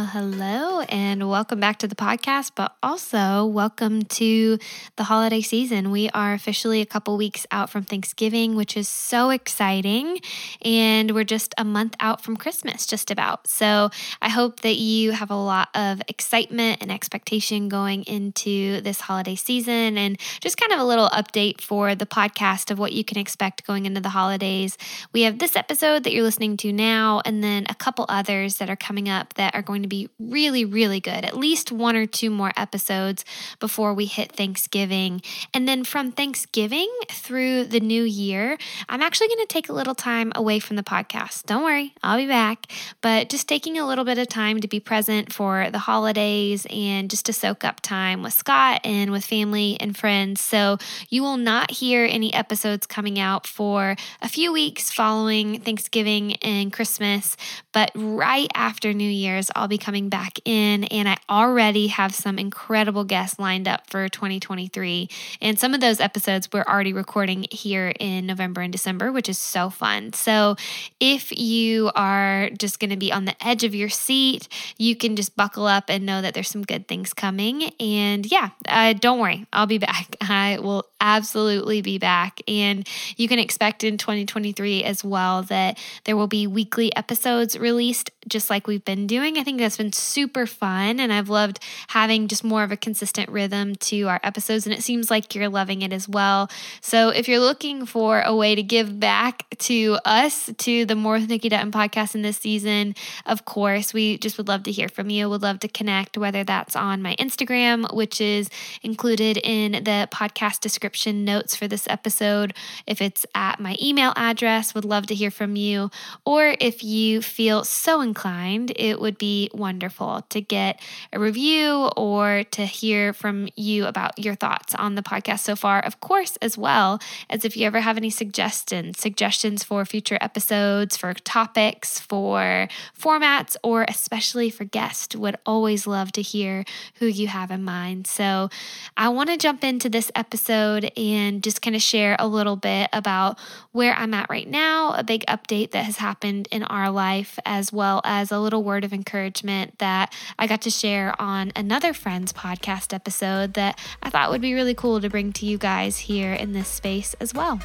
Well, hello, and welcome back to the podcast, but also welcome to the holiday season. We are officially a couple weeks out from Thanksgiving, which is so exciting. And we're just a month out from Christmas, just about. So I hope that you have a lot of excitement and expectation going into this holiday season, and just kind of a little update for the podcast of what you can expect going into the holidays. We have this episode that you're listening to now, and then a couple others that are coming up that are going to be really, really good. At least one or two more episodes before we hit Thanksgiving. And then from Thanksgiving through the new year, I'm actually going to take a little time away from the podcast. Don't worry, I'll be back. But just taking a little bit of time to be present for the holidays and just to soak up time with Scott and with family and friends. So you will not hear any episodes coming out for a few weeks following Thanksgiving and Christmas. But right after New Year's, I'll be coming back in, and I already have some incredible guests lined up for 2023. And some of those episodes we're already recording here in November and December, which is so fun. So if you are just going to be on the edge of your seat, you can just buckle up and know that there's some good things coming. And yeah, uh, don't worry, I'll be back. I will absolutely be back. And you can expect in 2023 as well that there will be weekly episodes released, just like we've been doing. I think that's been super fun. And I've loved having just more of a consistent rhythm to our episodes. And it seems like you're loving it as well. So if you're looking for a way to give back to us, to the More with Nikki Dutton podcast in this season, of course, we just would love to hear from you. Would love to connect, whether that's on my Instagram, which is included in the podcast description notes for this episode. If it's at my email address, would love to hear from you. Or if you feel so inclined, it would be wonderful to get a review or to hear from you about your thoughts on the podcast so far. Of course, as well as if you ever have any suggestions, suggestions for future episodes, for topics, for formats, or especially for guests, would always love to hear who you have in mind. So I want to jump into this episode and just kind of share a little bit about where I'm at right now, a big update that has happened in our life, as well as a little word of encouragement that I got to share on another friend's podcast episode that I thought would be really cool to bring to you guys here in this space as well.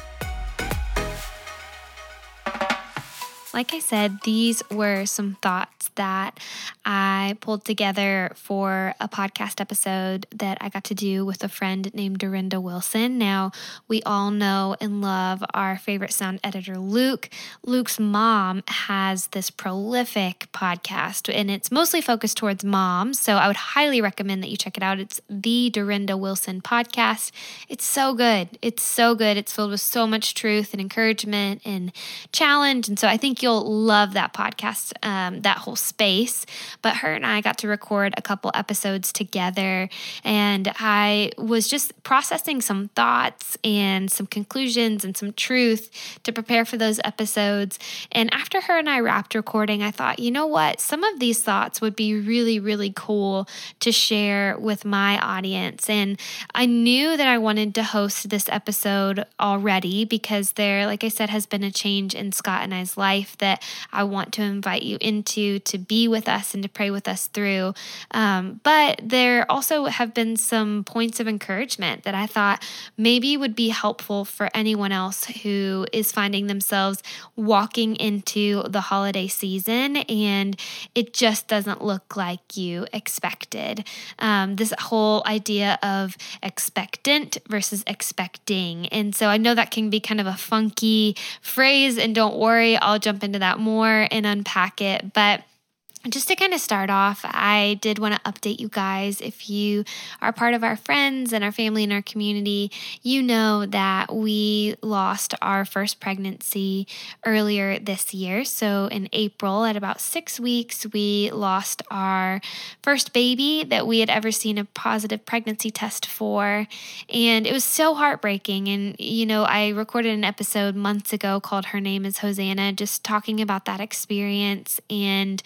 Like I said, these were some thoughts that I pulled together for a podcast episode that I got to do with a friend named Dorinda Wilson. Now, we all know and love our favorite sound editor, Luke. Luke's mom has this prolific podcast, and it's mostly focused towards moms. So I would highly recommend that you check it out. It's the Dorinda Wilson podcast. It's so good. It's so good. It's filled with so much truth and encouragement and challenge. And so I think you'll love that podcast, um, that whole space. But her and I got to record a couple episodes together, and I was just processing some thoughts and some conclusions and some truth to prepare for those episodes. And after her and I wrapped recording, I thought, you know what? Some of these thoughts would be really, really cool to share with my audience. And I knew that I wanted to host this episode already because there, like I said, has been a change in Scott and I's life that I want to invite you into to be with us and to pray with us through. Um, but there also have been some points of encouragement that I thought maybe would be helpful for anyone else who is finding themselves walking into the holiday season and it just doesn't look like you expected. Um, this whole idea of expectant versus expecting. And so I know that can be kind of a funky phrase, and don't worry, I'll jump into that more and unpack it. But just to kind of start off, I did want to update you guys. If you are part of our friends and our family and our community, you know that we lost our first pregnancy earlier this year. So, in April, at about six weeks, we lost our first baby that we had ever seen a positive pregnancy test for. And it was so heartbreaking. And, you know, I recorded an episode months ago called Her Name is Hosanna, just talking about that experience and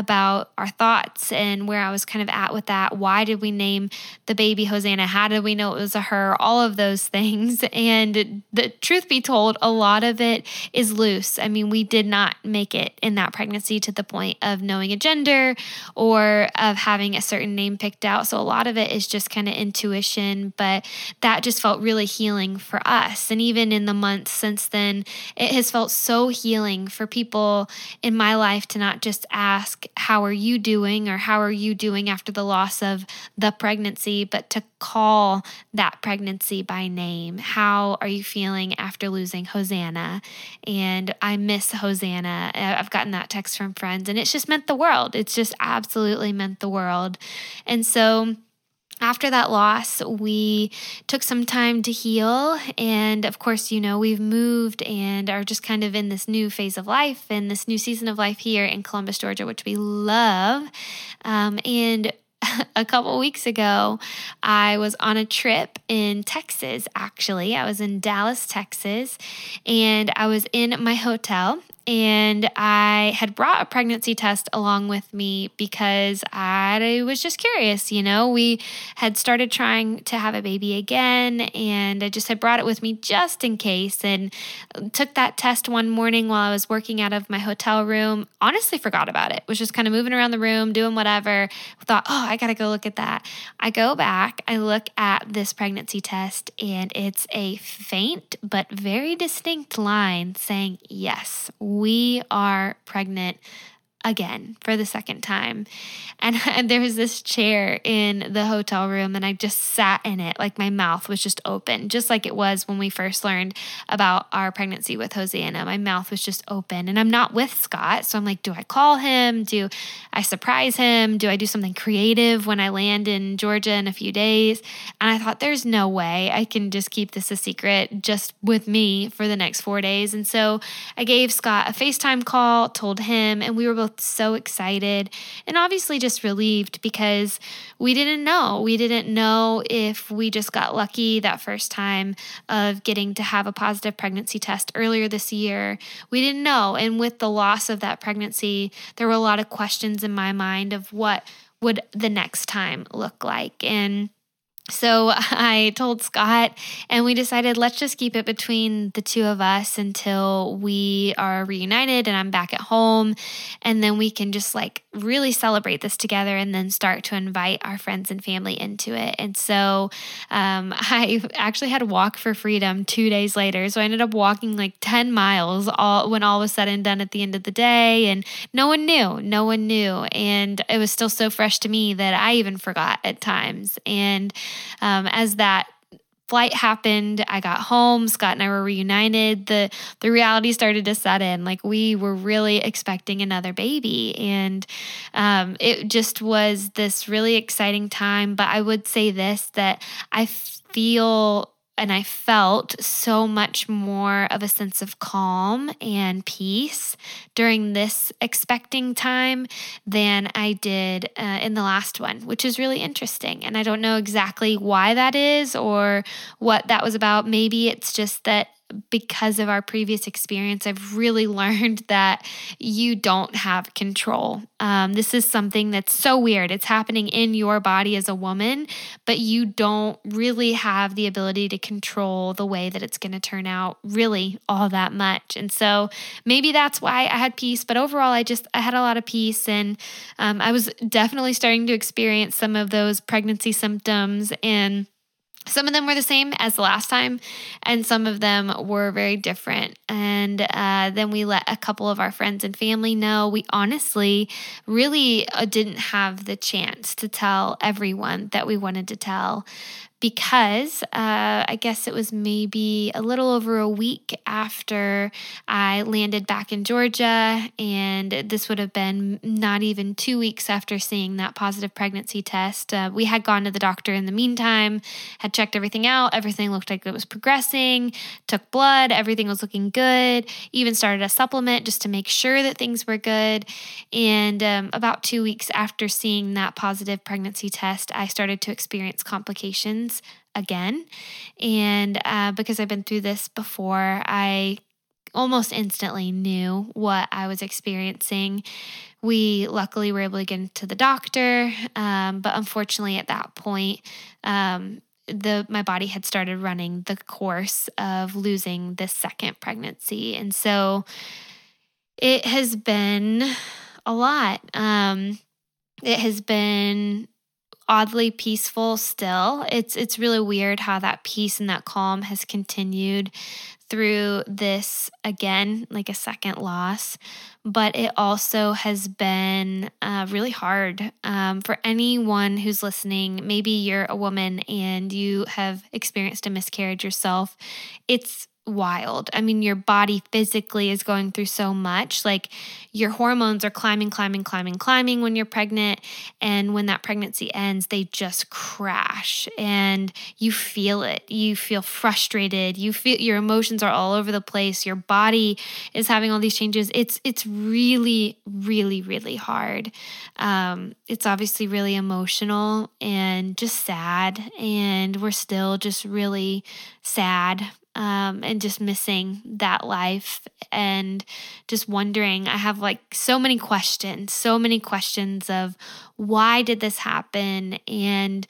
about our thoughts and where I was kind of at with that. Why did we name the baby Hosanna? How did we know it was a her? All of those things. And the truth be told, a lot of it is loose. I mean, we did not make it in that pregnancy to the point of knowing a gender or of having a certain name picked out. So a lot of it is just kind of intuition, but that just felt really healing for us. And even in the months since then, it has felt so healing for people in my life to not just ask, How are you doing? or How are you doing after the loss of the pregnancy, but to call that pregnancy by name. How are you feeling after losing Hosanna? And I miss Hosanna. Uh, I've gotten that text from friends, and it's just meant the world. It's just absolutely meant the world. And so, after that loss, we took some time to heal. And of course, you know, we've moved and are just kind of in this new phase of life and this new season of life here in Columbus, Georgia, which we love. Um, and a couple weeks ago, I was on a trip in Texas, actually. I was in Dallas, Texas, and I was in my hotel and I had brought a pregnancy test along with me because I was just curious. You know, we had started trying to have a baby again, and I just had brought it with me just in case. And took that test one morning while I was working out of my hotel room. Honestly, forgot about it. Was just kind of moving around the room, doing whatever. Thought, oh, I gotta go look at that. I go back, I look at this pregnancy test, and it's a faint but very distinct line saying yes we are pregnant again for the second time. And, and, there was this chair in the hotel room, and I just sat in it like my mouth was just open, just like it was when we first learned about our pregnancy with Hosanna. My mouth was just open, and I'm not with Scott. So I'm like, do I call him? Do I surprise him? Do I do something creative when I land in Georgia in a few days? And I thought, there's no way I can just keep this a secret just with me for the next four days. And so I gave Scott a FaceTime call, told him, and we were both both so excited and obviously just relieved because we didn't know. We didn't know if we just got lucky that first time of getting to have a positive pregnancy test earlier this year. We didn't know. And with the loss of that pregnancy, there were a lot of questions in my mind of what would the next time look like. And so I told Scott, and we decided let's just keep it between the two of us until we are reunited and I'm back at home. And then we can just like really celebrate this together and then start to invite our friends and family into it. And so um, I actually had a walk for freedom two days later. So I ended up walking like 10 miles all when all was said and done at the end of the day. And no one knew, no one knew. And it was still so fresh to me that I even forgot at times. And um, as that flight happened i got home scott and i were reunited. The the reality started to set in. Like we were really expecting another baby. And um, it just was this really exciting time. But i would say this that i feel and I felt so much more of a sense of calm and peace during this expecting time than I did uh, in the last one, which is really interesting. And I don't know exactly why that is or what that was about. Maybe it's just that because of our previous experience, I've really learned that you don't have control. Um, this is something that's so weird. It's happening in your body as a woman, but you don't really have the ability to control the way that it's going to turn out really all that much. And so maybe that's why I had peace. But overall, I just I had a lot of peace, and um, I was definitely starting to experience some of those pregnancy symptoms and some of them were the same as the last time, and some of them were very different. And uh, then we let a couple of our friends and family know. We honestly really uh, didn't have the chance to tell everyone that we wanted to tell because uh, I guess it was maybe a little over a week after I landed back in Georgia. And this would have been not even two weeks after seeing that positive pregnancy test. Uh, we had gone to the doctor in the meantime, had checked everything out. Everything looked like it was progressing, took blood, everything was looking good, even started a supplement just to make sure that things were good. And um, about two weeks after seeing that positive pregnancy test, I started to experience complications again. And uh, because I've been through this before, I almost instantly knew what I was experiencing. We luckily were able to get into the doctor, um, but unfortunately, at that point, um, the my body had started running the course of losing this second pregnancy, and so it has been a lot. Um, it has been oddly peaceful still. It's it's really weird how that peace and that calm has continued through this again, like a second loss, but it also has been uh, really hard um, for anyone who's listening. Maybe you're a woman and you have experienced a miscarriage yourself. It's wild. I mean, your body physically is going through so much. Like your hormones are climbing, climbing, climbing, climbing when you're pregnant. And when that pregnancy ends, they just crash and you feel it. You feel frustrated. You feel your emotions are all over the place. Your body is having all these changes. It's it's really, really, really hard. Um, it's obviously really emotional and just sad. And we're still just really sad um, and just missing that life and just wondering. I have like so many questions, so many questions of why did this happen and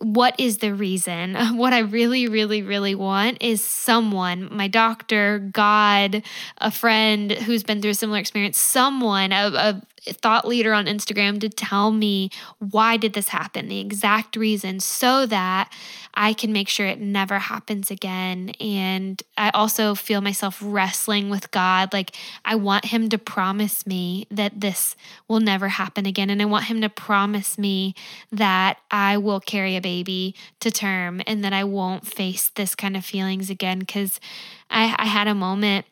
what is the reason? What I really, really, really want is someone, my doctor, God, a friend who's been through a similar experience, someone, a, a thought leader on Instagram to tell me why did this happen, the exact reason, so that I can make sure it never happens again. And I also feel myself wrestling with God. Like, I want Him to promise me that this will never happen again. And I want Him to promise me that I will carry a baby to term and that I won't face this kind of feelings again. Because I, I had a moment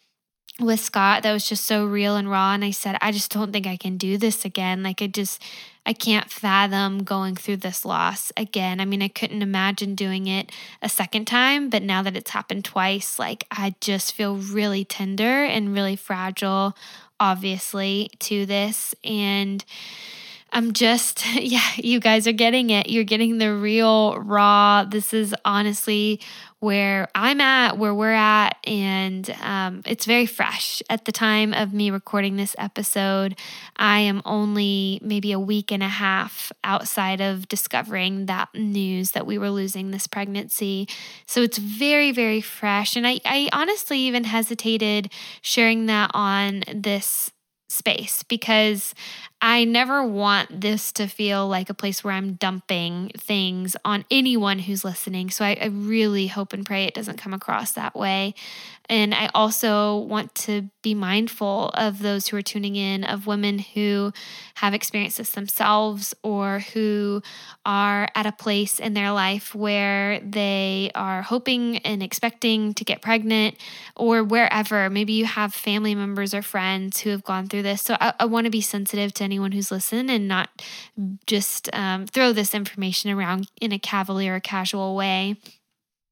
with Scott that was just so real and raw. And I said, I just don't think I can do this again. Like, I just, I can't fathom going through this loss again. I mean, I couldn't imagine doing it a second time, but now that it's happened twice, like, I just feel really tender and really fragile, obviously, to this. And, I'm just, yeah, you guys are getting it. You're getting the real, raw. This is honestly where I'm at, where we're at, and um, it's very fresh. At the time of me recording this episode, I am only maybe a week and a half outside of discovering that news that we were losing this pregnancy. So it's very, very fresh. And I, I honestly even hesitated sharing that on this space because I never want this to feel like a place where I'm dumping things on anyone who's listening. So I, I, really hope and pray it doesn't come across that way. And I also want to be mindful of those who are tuning in, of women who have experienced this themselves or who are at a place in their life where they are hoping and expecting to get pregnant or wherever. Maybe you have family members or friends who have gone through this. So I, I want to be sensitive to anyone who's listened and not just um, throw this information around in a cavalier or casual way.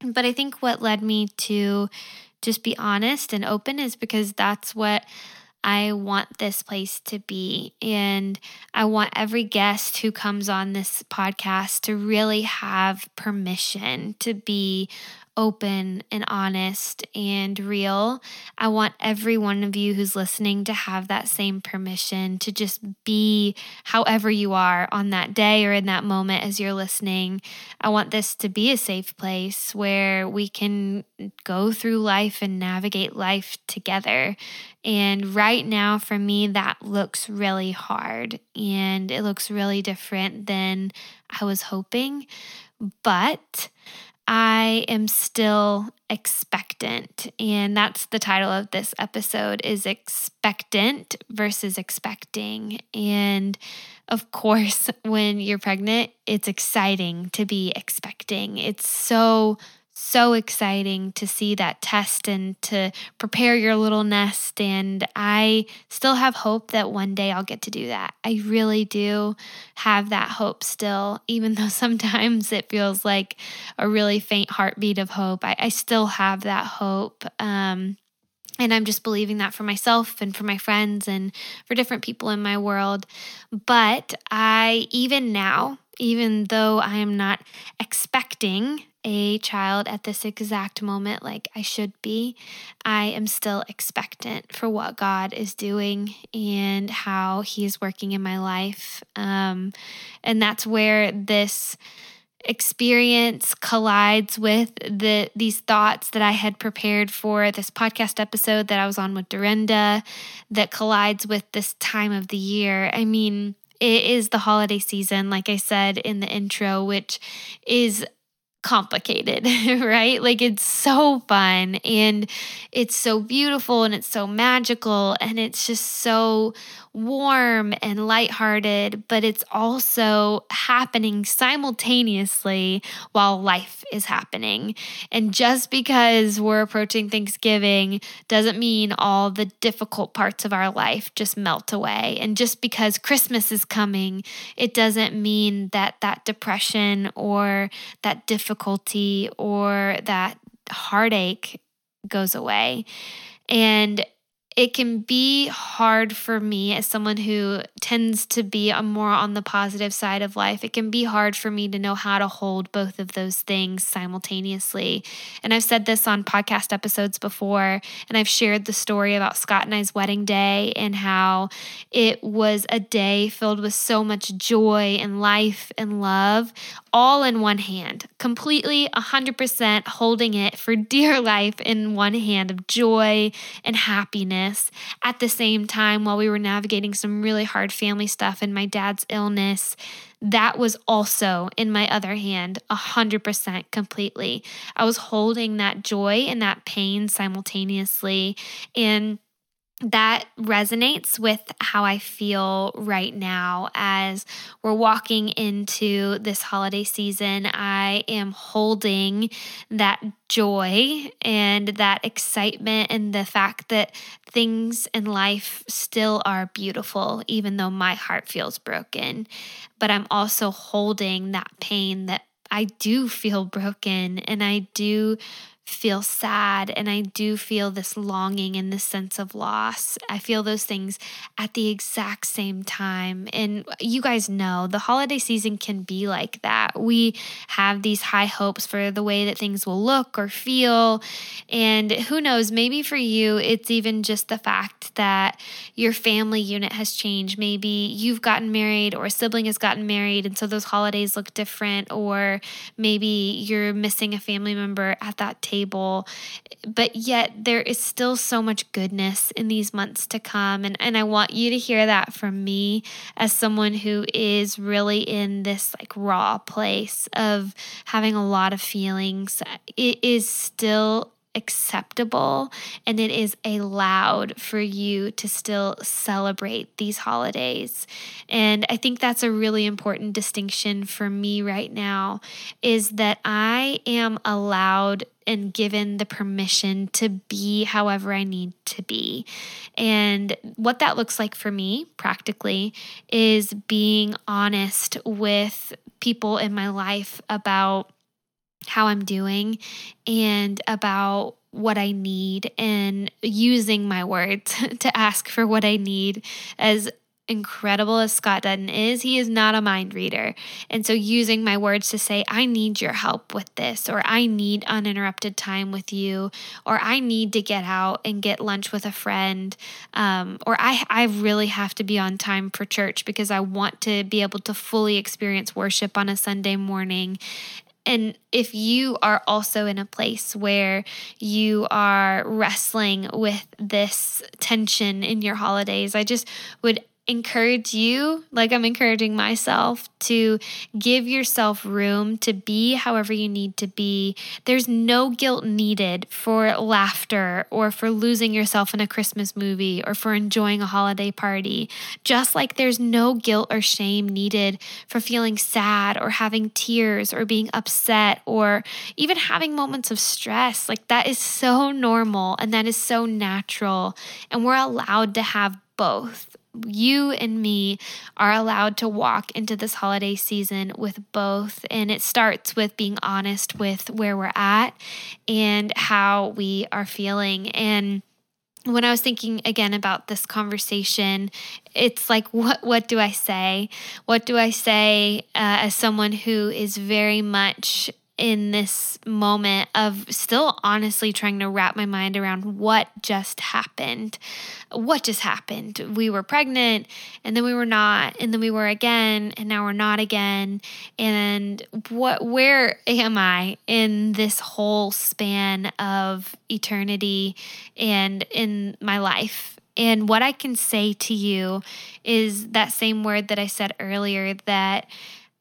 But I think what led me to just be honest and open is because that's what I want this place to be. And I want every guest who comes on this podcast to really have permission to be open and honest and real. I want every one of you who's listening to have that same permission to just be however you are on that day or in that moment as you're listening. I want this to be a safe place where we can go through life and navigate life together. And right now, for me, that looks really hard and it looks really different than I was hoping. But I am still expectant. And that's the title of this episode is expectant versus expecting. And of course, when you're pregnant, it's exciting to be expecting. It's so so exciting to see that test and to prepare your little nest. And I still have hope that one day I'll get to do that. I really do have that hope still, even though sometimes it feels like a really faint heartbeat of hope. I, I still have that hope. Um, and I'm just believing that for myself and for my friends and for different people in my world. But I, even now, even though I am not expecting a child at this exact moment like I should be. I am still expectant for what God is doing and how He is working in my life. Um, and that's where this experience collides with the these thoughts that I had prepared for this podcast episode that I was on with Dorinda that collides with this time of the year. I mean, it is the holiday season like I said in the intro which is complicated, right? Like it's so fun and it's so beautiful and it's so magical and it's just so warm and lighthearted, but it's also happening simultaneously while life is happening. And just because we're approaching Thanksgiving doesn't mean all the difficult parts of our life just melt away. And just because Christmas is coming, it doesn't mean that that depression or that difficulty or that heartache goes away. And it can be hard for me as someone who tends to be a more on the positive side of life. It can be hard for me to know how to hold both of those things simultaneously. And I've said this on podcast episodes before, and I've shared the story about Scott and I's wedding day and how it was a day filled with so much joy and life and love, all in one hand, completely 100% holding it for dear life in one hand of joy and happiness. At the same time, while we were navigating some really hard family stuff and my dad's illness, that was also in my other hand 100% completely. I was holding that joy and that pain simultaneously. And that resonates with how I feel right now as we're walking into this holiday season. I am holding that joy and that excitement and the fact that things in life still are beautiful, even though my heart feels broken. But I'm also holding that pain that I do feel broken and I do feel sad and I do feel this longing and this sense of loss. I feel those things at the exact same time. And you guys know the holiday season can be like that. We have these high hopes for the way that things will look or feel. And who knows, maybe for you, it's even just the fact that your family unit has changed. Maybe you've gotten married or a sibling has gotten married. And so those holidays look different. Or maybe you're missing a family member at that table But yet there is still so much goodness in these months to come. And, and I want you to hear that from me as someone who is really in this like raw place of having a lot of feelings. It is still acceptable and it is allowed for you to still celebrate these holidays. And I think that's a really important distinction for me right now is that I am allowed and given the permission to be however I need to be. And what that looks like for me practically is being honest with people in my life about how I'm doing and about what I need and using my words to ask for what I need as incredible as Scott Dutton is, he is not a mind reader. And so using my words to say, I need your help with this, or I need uninterrupted time with you, or I need to get out and get lunch with a friend, um, or I, I really have to be on time for church because I want to be able to fully experience worship on a Sunday morning. And if you are also in a place where you are wrestling with this tension in your holidays, I just would encourage you, like I'm encouraging myself, to give yourself room to be however you need to be. There's no guilt needed for laughter or for losing yourself in a Christmas movie or for enjoying a holiday party. Just like there's no guilt or shame needed for feeling sad or having tears or being upset or even having moments of stress. Like that is so normal and that is so natural. And we're allowed to have both you and me are allowed to walk into this holiday season with both. And it starts with being honest with where we're at and how we are feeling. And when I was thinking again about this conversation, it's like, what what do I say? What do I say uh, as someone who is very much in this moment of still honestly trying to wrap my mind around what just happened. What just happened? We were pregnant and then we were not and then we were again and now we're not again. And what where am I in this whole span of eternity and in my life? And what I can say to you is that same word that I said earlier that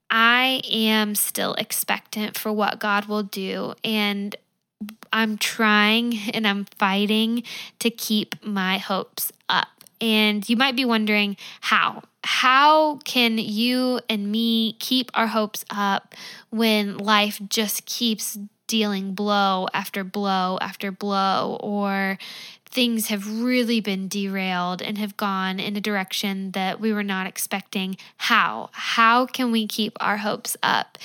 I am still expectant for what God will do. And I'm trying and I'm fighting to keep my hopes up. And you might be wondering how. How can you and me keep our hopes up when life just keeps dealing blow after blow after blow, or things have really been derailed and have gone in a direction that we were not expecting. How? How can we keep our hopes up?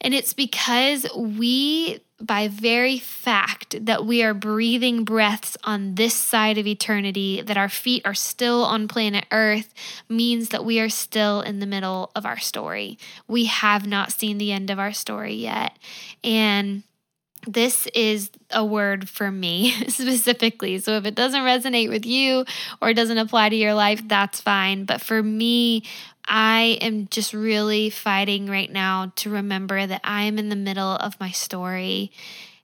And it's because we, by very fact that we are breathing breaths on this side of eternity, that our feet are still on planet Earth, means that we are still in the middle of our story. We have not seen the end of our story yet. And this is a word for me specifically. So if it doesn't resonate with you or doesn't apply to your life, that's fine. But for me, I am just really fighting right now to remember that I am in the middle of my story.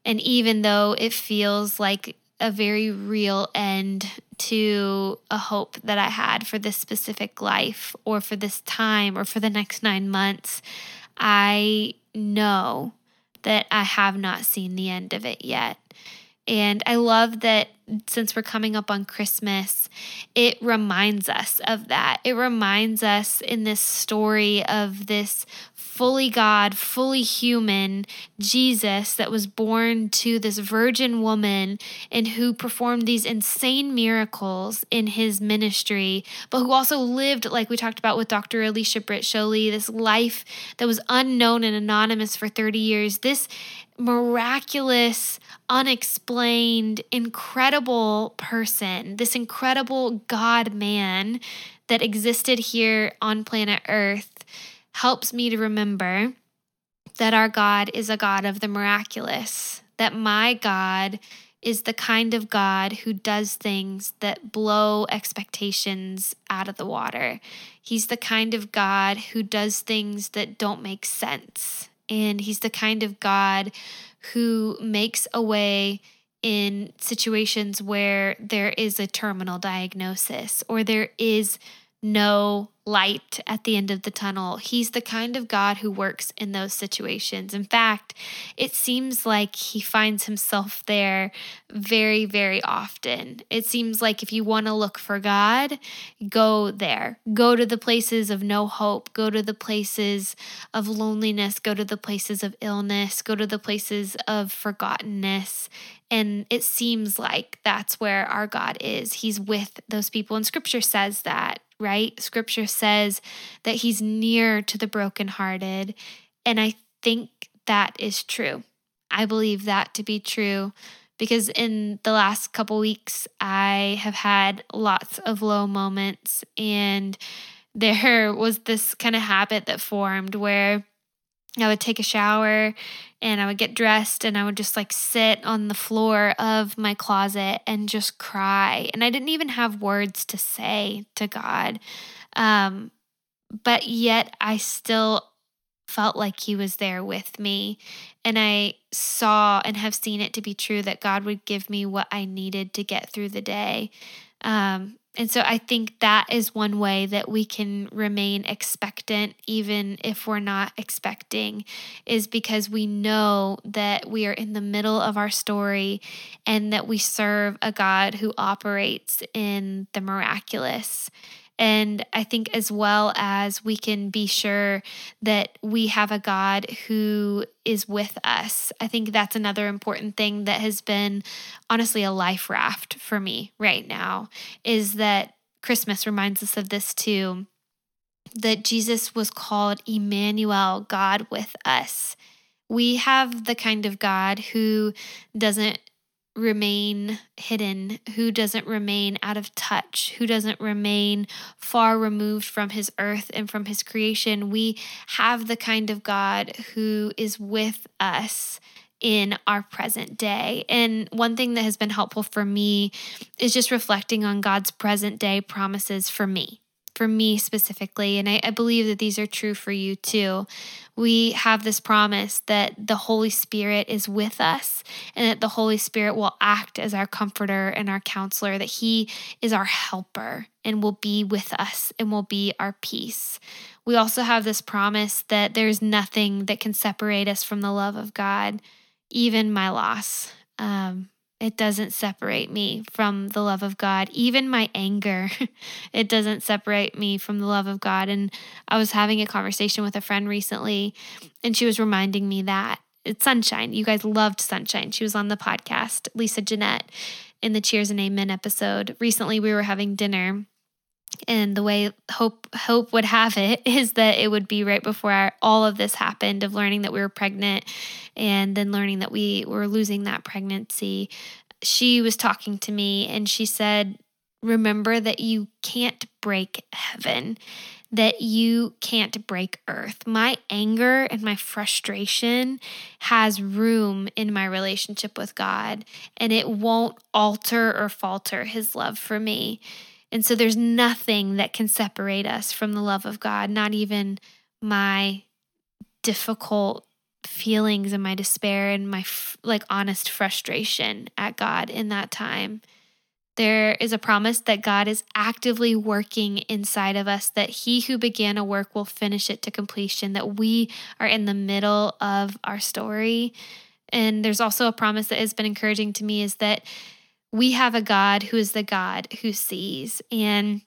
And even though it feels like a very real end to a hope that I had for this specific life or for this time or for the next nine months, I know that I have not seen the end of it yet. And I love that since we're coming up on Christmas, it reminds us of that. It reminds us in this story of this fully God, fully human Jesus that was born to this virgin woman and who performed these insane miracles in his ministry, but who also lived, like we talked about with Dr. Alicia Britt Chole, this life that was unknown and anonymous for 30 years. This miraculous, unexplained, incredible person, this incredible God man that existed here on planet Earth helps me to remember that our God is a God of the miraculous, that my God is the kind of God who does things that blow expectations out of the water. He's the kind of God who does things that don't make sense. And he's the kind of God who makes a way in situations where there is a terminal diagnosis or there is no light at the end of the tunnel. He's the kind of God who works in those situations. In fact, it seems like he finds himself there very, very often. It seems like if you want to look for God, go there. Go to the places of no hope, go to the places of loneliness, go to the places of illness, go to the places of forgottenness. And it seems like that's where our God is. He's with those people. And scripture says that right? Scripture says that he's near to the brokenhearted. And I think that is true. I believe that to be true because in the last couple weeks, I have had lots of low moments. And there was this kind of habit that formed where I would take a shower and I would get dressed and I would just like sit on the floor of my closet and just cry. And I didn't even have words to say to God. Um, but yet I still felt like He was there with me. And I saw and have seen it to be true that God would give me what I needed to get through the day. Um, and so I think that is one way that we can remain expectant, even if we're not expecting, is because we know that we are in the middle of our story and that we serve a God who operates in the miraculous. And I think as well as we can be sure that we have a God who is with us. I think that's another important thing that has been honestly a life raft for me right now is that Christmas reminds us of this too that Jesus was called Emmanuel, God with us. We have the kind of God who doesn't remain hidden, who doesn't remain out of touch, who doesn't remain far removed from his earth and from his creation. We have the kind of God who is with us in our present day. And one thing that has been helpful for me is just reflecting on God's present day promises for me for me specifically, and I, I, believe that these are true for you too. We have this promise that the Holy Spirit is with us and that the Holy Spirit will act as our comforter and our counselor, that He is our helper and will be with us and will be our peace. We also have this promise that there's nothing that can separate us from the love of God, even my loss. Um, it doesn't separate me from the love of God. Even my anger, it doesn't separate me from the love of God. And I was having a conversation with a friend recently, and she was reminding me that it's Sunshine. You guys loved Sunshine. She was on the podcast, Lisa Jeanette, in the Cheers and Amen episode. Recently, we were having dinner and the way hope hope would have it is that it would be right before our, all of this happened of learning that we were pregnant and then learning that we were losing that pregnancy she was talking to me and she said remember that you can't break heaven that you can't break earth. My anger and my frustration has room in my relationship with God, and it won't alter or falter his love for me. And so there's nothing that can separate us from the love of God, not even my difficult feelings and my despair and my like honest frustration at God in that time. There is a promise that God is actively working inside of us, that He who began a work will finish it to completion, that we are in the middle of our story. And there's also a promise that has been encouraging to me is that we have a God who is the God who sees. And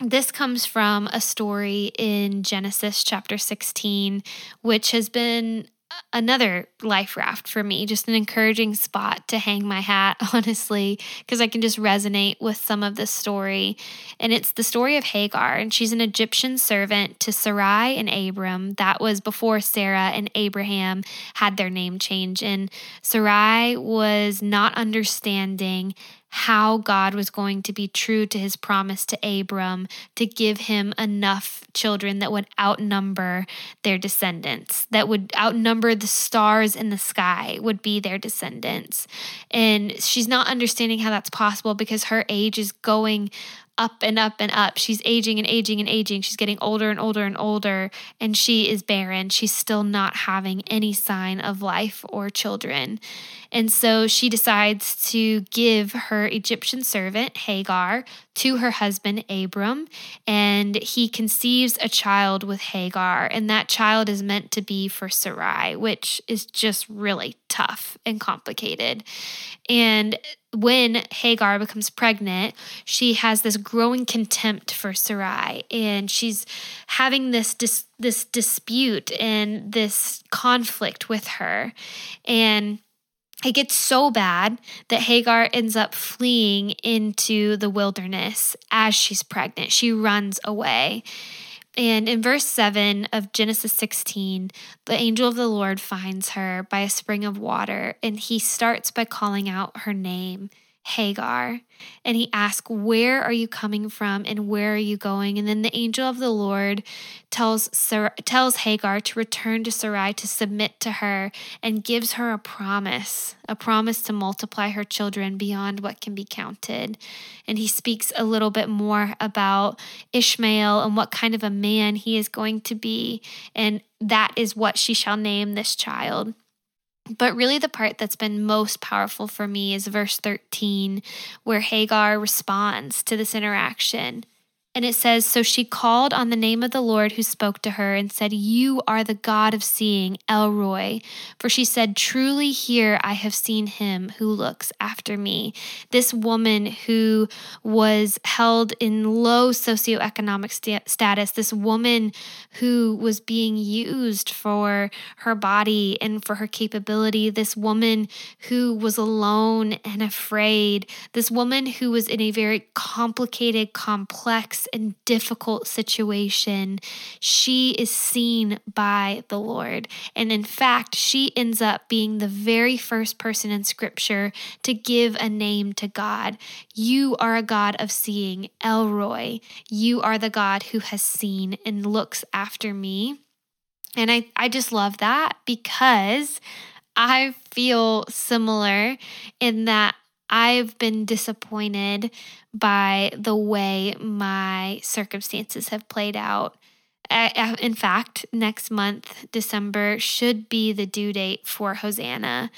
this comes from a story in Genesis chapter 16, which has been another life raft for me, just an encouraging spot to hang my hat, honestly, because I can just resonate with some of the story. And it's the story of Hagar, and she's an Egyptian servant to Sarai and Abram. That was before Sarah and Abraham had their name change. And Sarai was not understanding how God was going to be true to his promise to Abram to give him enough children that would outnumber their descendants, that would outnumber the stars in the sky, would be their descendants. And she's not understanding how that's possible because her age is going up and up and up. She's aging and aging and aging. She's getting older and older and older, and she is barren. She's still not having any sign of life or children. And so she decides to give her Egyptian servant, Hagar, to her husband, Abram, and he conceives a child with Hagar. And that child is meant to be for Sarai, which is just really tough and complicated. And when Hagar becomes pregnant, she has this growing contempt for Sarai, and she's having this dis- this dispute and this conflict with her, and it gets so bad that Hagar ends up fleeing into the wilderness as she's pregnant. She runs away. And in verse 7 of Genesis 16, the angel of the Lord finds her by a spring of water, and he starts by calling out her name. Hagar and he asks, Where are you coming from and where are you going? And then the angel of the Lord tells, tells Hagar to return to Sarai to submit to her and gives her a promise, a promise to multiply her children beyond what can be counted. And he speaks a little bit more about Ishmael and what kind of a man he is going to be. And that is what she shall name this child. But really, the part that's been most powerful for me is verse 13, where Hagar responds to this interaction. And it says, So she called on the name of the Lord who spoke to her and said, You are the God of seeing, El Roi. For she said, Truly here I have seen him who looks after me. This woman who was held in low socioeconomic st- status, this woman who was being used for her body and for her capability, this woman who was alone and afraid, this woman who was in a very complicated, complex, and difficult situation, she is seen by the Lord. And in fact, she ends up being the very first person in scripture to give a name to God. You are a God of seeing, El Roi. You are the God who has seen and looks after me. And I, I just love that because I feel similar in that I've been disappointed by the way my circumstances have played out. In fact, next month, December, should be the due date for Hosanna.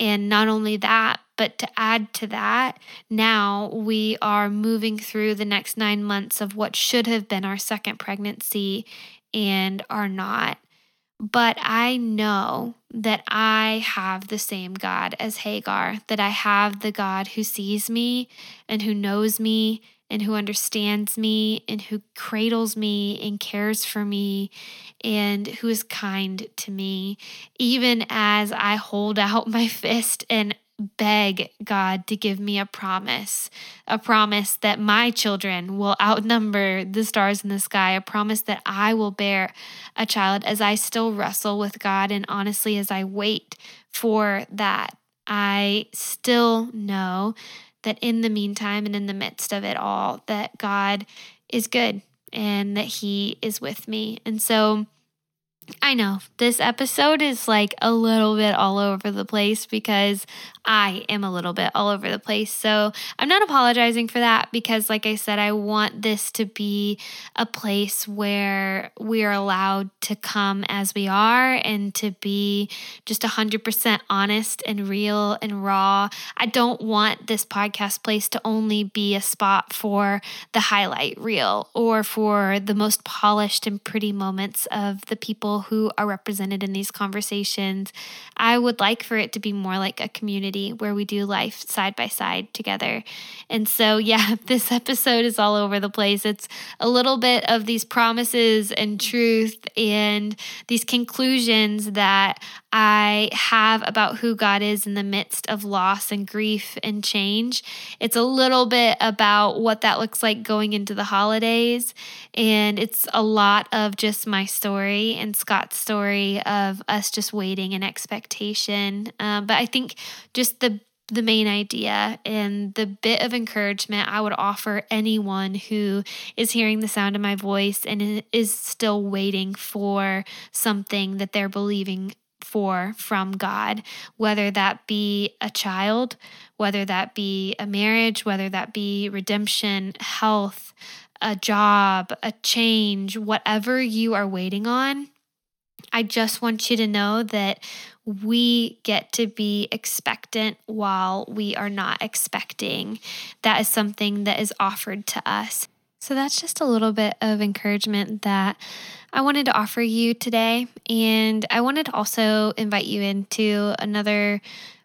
And not only that, but to add to that, now we are moving through the next nine months of what should have been our second pregnancy and are not. But I know that I have the same God as Hagar, that I have the God who sees me and who knows me and who understands me and who cradles me and cares for me and who is kind to me, even as I hold out my fist and beg God to give me a promise, a promise that my children will outnumber the stars in the sky, a promise that I will bear a child as I still wrestle with God. And honestly, as I wait for that, I still know that in the meantime and in the midst of it all, that God is good and that He is with me. And so, I know this episode is like a little bit all over the place because I am a little bit all over the place. So I'm not apologizing for that because, like I said, I want this to be a place where we are allowed to come as we are and to be just 100% honest and real and raw. I don't want this podcast place to only be a spot for the highlight reel or for the most polished and pretty moments of the people who are represented in these conversations. I would like for it to be more like a community where we do life side by side together. And so, yeah, this episode is all over the place. It's a little bit of these promises and truth and these conclusions that I have about who God is in the midst of loss and grief and change. It's a little bit about what that looks like going into the holidays. And it's a lot of just my story and Scott's story of us just waiting in expectation. Um, but I think just the the main idea and the bit of encouragement I would offer anyone who is hearing the sound of my voice and is still waiting for something that they're believing for from God, whether that be a child, whether that be a marriage, whether that be redemption, health, a job, a change, whatever you are waiting on. I just want you to know that we get to be expectant while we are not expecting. That is something that is offered to us. So that's just a little bit of encouragement that I wanted to offer you today. And I wanted to also invite you into another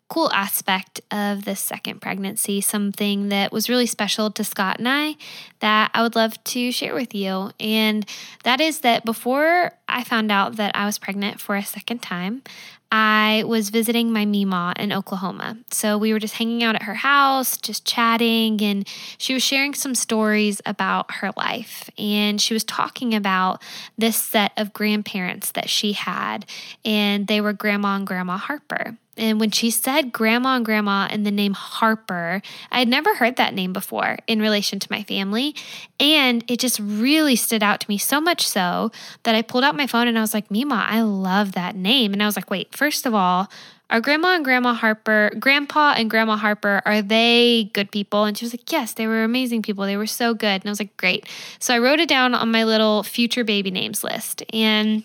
cool aspect of this second pregnancy, something that was really special to Scott and I that I would love to share with you. And that is that before I found out that I was pregnant for a second time, I was visiting my Mima in Oklahoma. So we were just hanging out at her house, just chatting, and she was sharing some stories about her life. And she was talking about this set of grandparents that she had, and they were Grandma and Grandma Harper. And when she said grandma and grandma and the name Harper, I had never heard that name before in relation to my family. And it just really stood out to me so much so that I pulled out my phone and I was like, Mima, I love that name. And I was like, wait, first of all, are grandma and grandma Harper, grandpa and grandma Harper, are they good people? And she was like, yes, they were amazing people. They were so good. And I was like, great. So I wrote it down on my little future baby names list and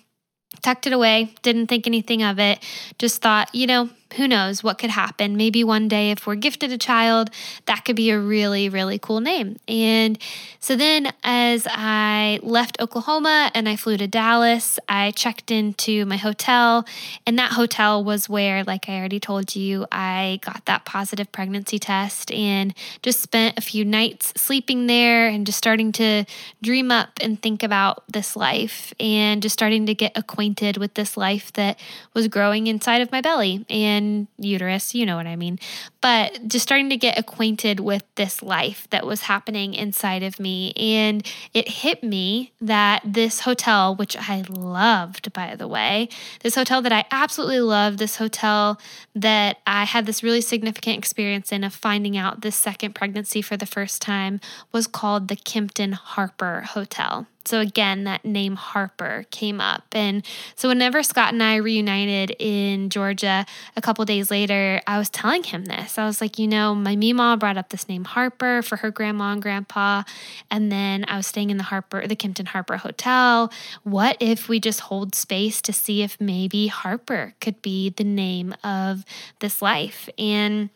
tucked it away, didn't think anything of it, just thought, you know, who knows what could happen. Maybe one day, if we're gifted a child, that could be a really, really cool name. And so then, as I left Oklahoma and I flew to Dallas, I checked into my hotel, and that hotel was where, like I already told you, I got that positive pregnancy test and just spent a few nights sleeping there and just starting to dream up and think about this life and just starting to get acquainted with this life that was growing inside of my belly. And uterus, you know what I mean. But just starting to get acquainted with this life that was happening inside of me. And it hit me that this hotel, which I loved, by the way, this hotel that I absolutely loved, this hotel that I had this really significant experience in of finding out this second pregnancy for the first time, was called the Kimpton Harper Hotel. So again, that name Harper came up. And so whenever Scott and I reunited in Georgia a couple days later, I was telling him this. I was like, you know, my Mima brought up this name Harper for her grandma and grandpa. And then I was staying in the Harper, the Kimpton Harper Hotel. What if we just hold space to see if maybe Harper could be the name of this life? And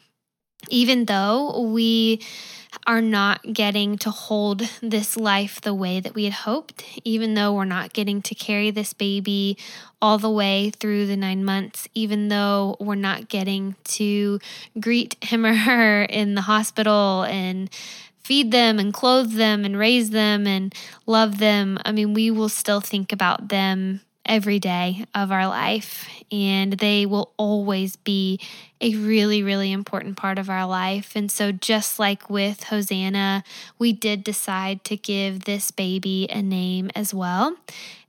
even though we are not getting to hold this life the way that we had hoped, even though we're not getting to carry this baby all the way through the nine months, even though we're not getting to greet him or her in the hospital and feed them and clothe them and raise them and love them. I mean, we will still think about them every day of our life, and they will always be a really, really important part of our life. And so, just like with Hosanna, we did decide to give this baby a name as well,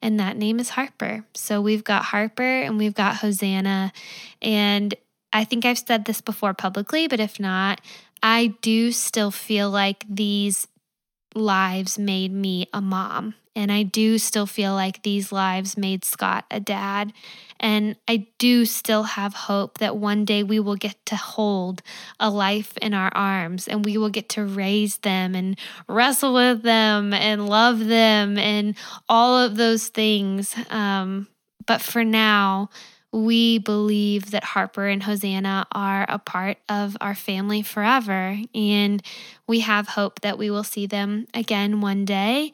and that name is Harper. So, we've got Harper and we've got Hosanna. And I think I've said this before publicly, but if not, I do still feel like these lives made me a mom. And I do still feel like these lives made Scott a dad. And I do still have hope that one day we will get to hold a life in our arms and we will get to raise them and wrestle with them and love them and all of those things. Um, but for now, we believe that Harper and Hosanna are a part of our family forever. And we have hope that we will see them again one day.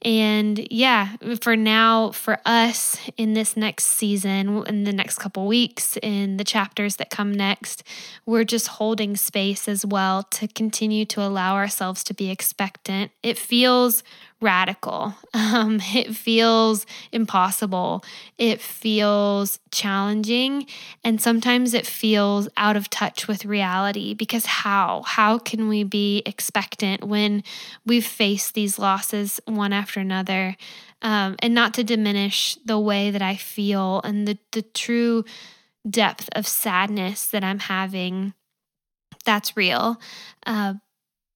And yeah, for now, for us in this next season, in the next couple weeks, in the chapters that come next, we're just holding space as well to continue to allow ourselves to be expectant. It feels radical. Um, it feels impossible. It feels challenging. And sometimes it feels out of touch with reality because how? How can we be expectant when we've faced these losses one after another? Um, and not to diminish the way that I feel and the, the true depth of sadness that I'm having. That's real. Uh,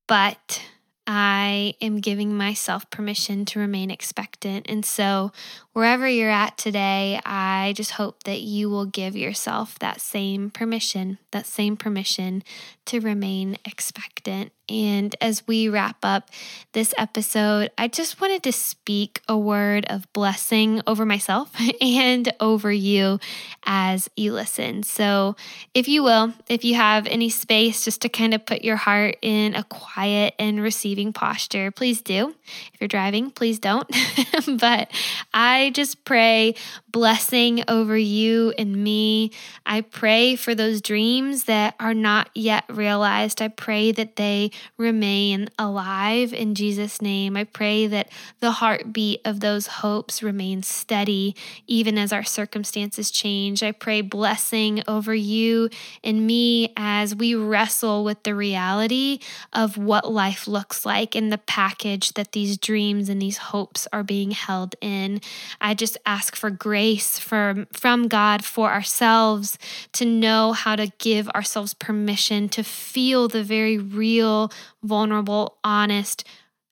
but I am giving myself permission to remain expectant. And so, wherever you're at today, I just hope that you will give yourself that same permission, that same permission to remain expectant. And as we wrap up this episode, I just wanted to speak a word of blessing over myself and over you as you listen. So, if you will, if you have any space just to kind of put your heart in a quiet and receiving posture, please do. If you're driving, please don't. but I just pray blessing over you and me. I pray for those dreams that are not yet realized. I pray that they remain alive in Jesus' name. I pray that the heartbeat of those hopes remains steady even as our circumstances change. I pray blessing over you and me as we wrestle with the reality of what life looks like in the package that these dreams and these hopes are being held in. I just ask for grace from, from God for ourselves to know how to give ourselves permission to feel the very real vulnerable, honest,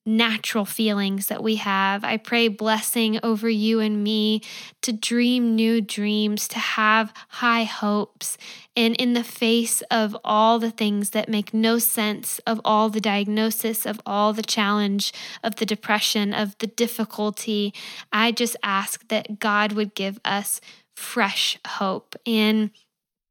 natural feelings that we have. I pray blessing over you and me to dream new dreams, to have high hopes. And in the face of all the things that make no sense, of all the diagnosis, of all the challenge, of the depression, of the difficulty, I just ask that God would give us fresh hope. And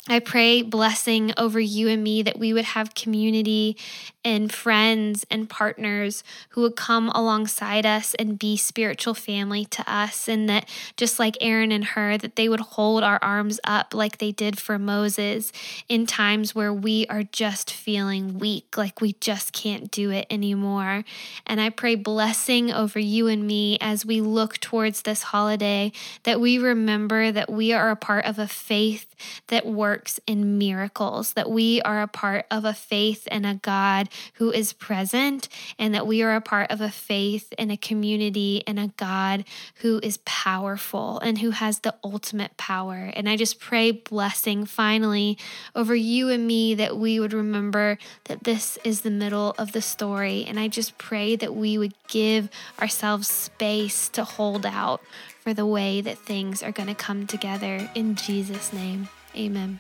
I pray blessing over you and me that we would have community and friends and partners who would come alongside us and be spiritual family to us. And that just like Aaron and Hur, that they would hold our arms up like they did for Moses in times where we are just feeling weak, like we just can't do it anymore. And I pray blessing over you and me as we look towards this holiday, that we remember that we are a part of a faith that works works in miracles, that we are a part of a faith and a God who is present, and that we are a part of a faith and a community and a God who is powerful and who has the ultimate power. And I just pray blessing finally over you and me that we would remember that this is the middle of the story. And I just pray that we would give ourselves space to hold out for the way that things are going to come together in Jesus' name. Amen.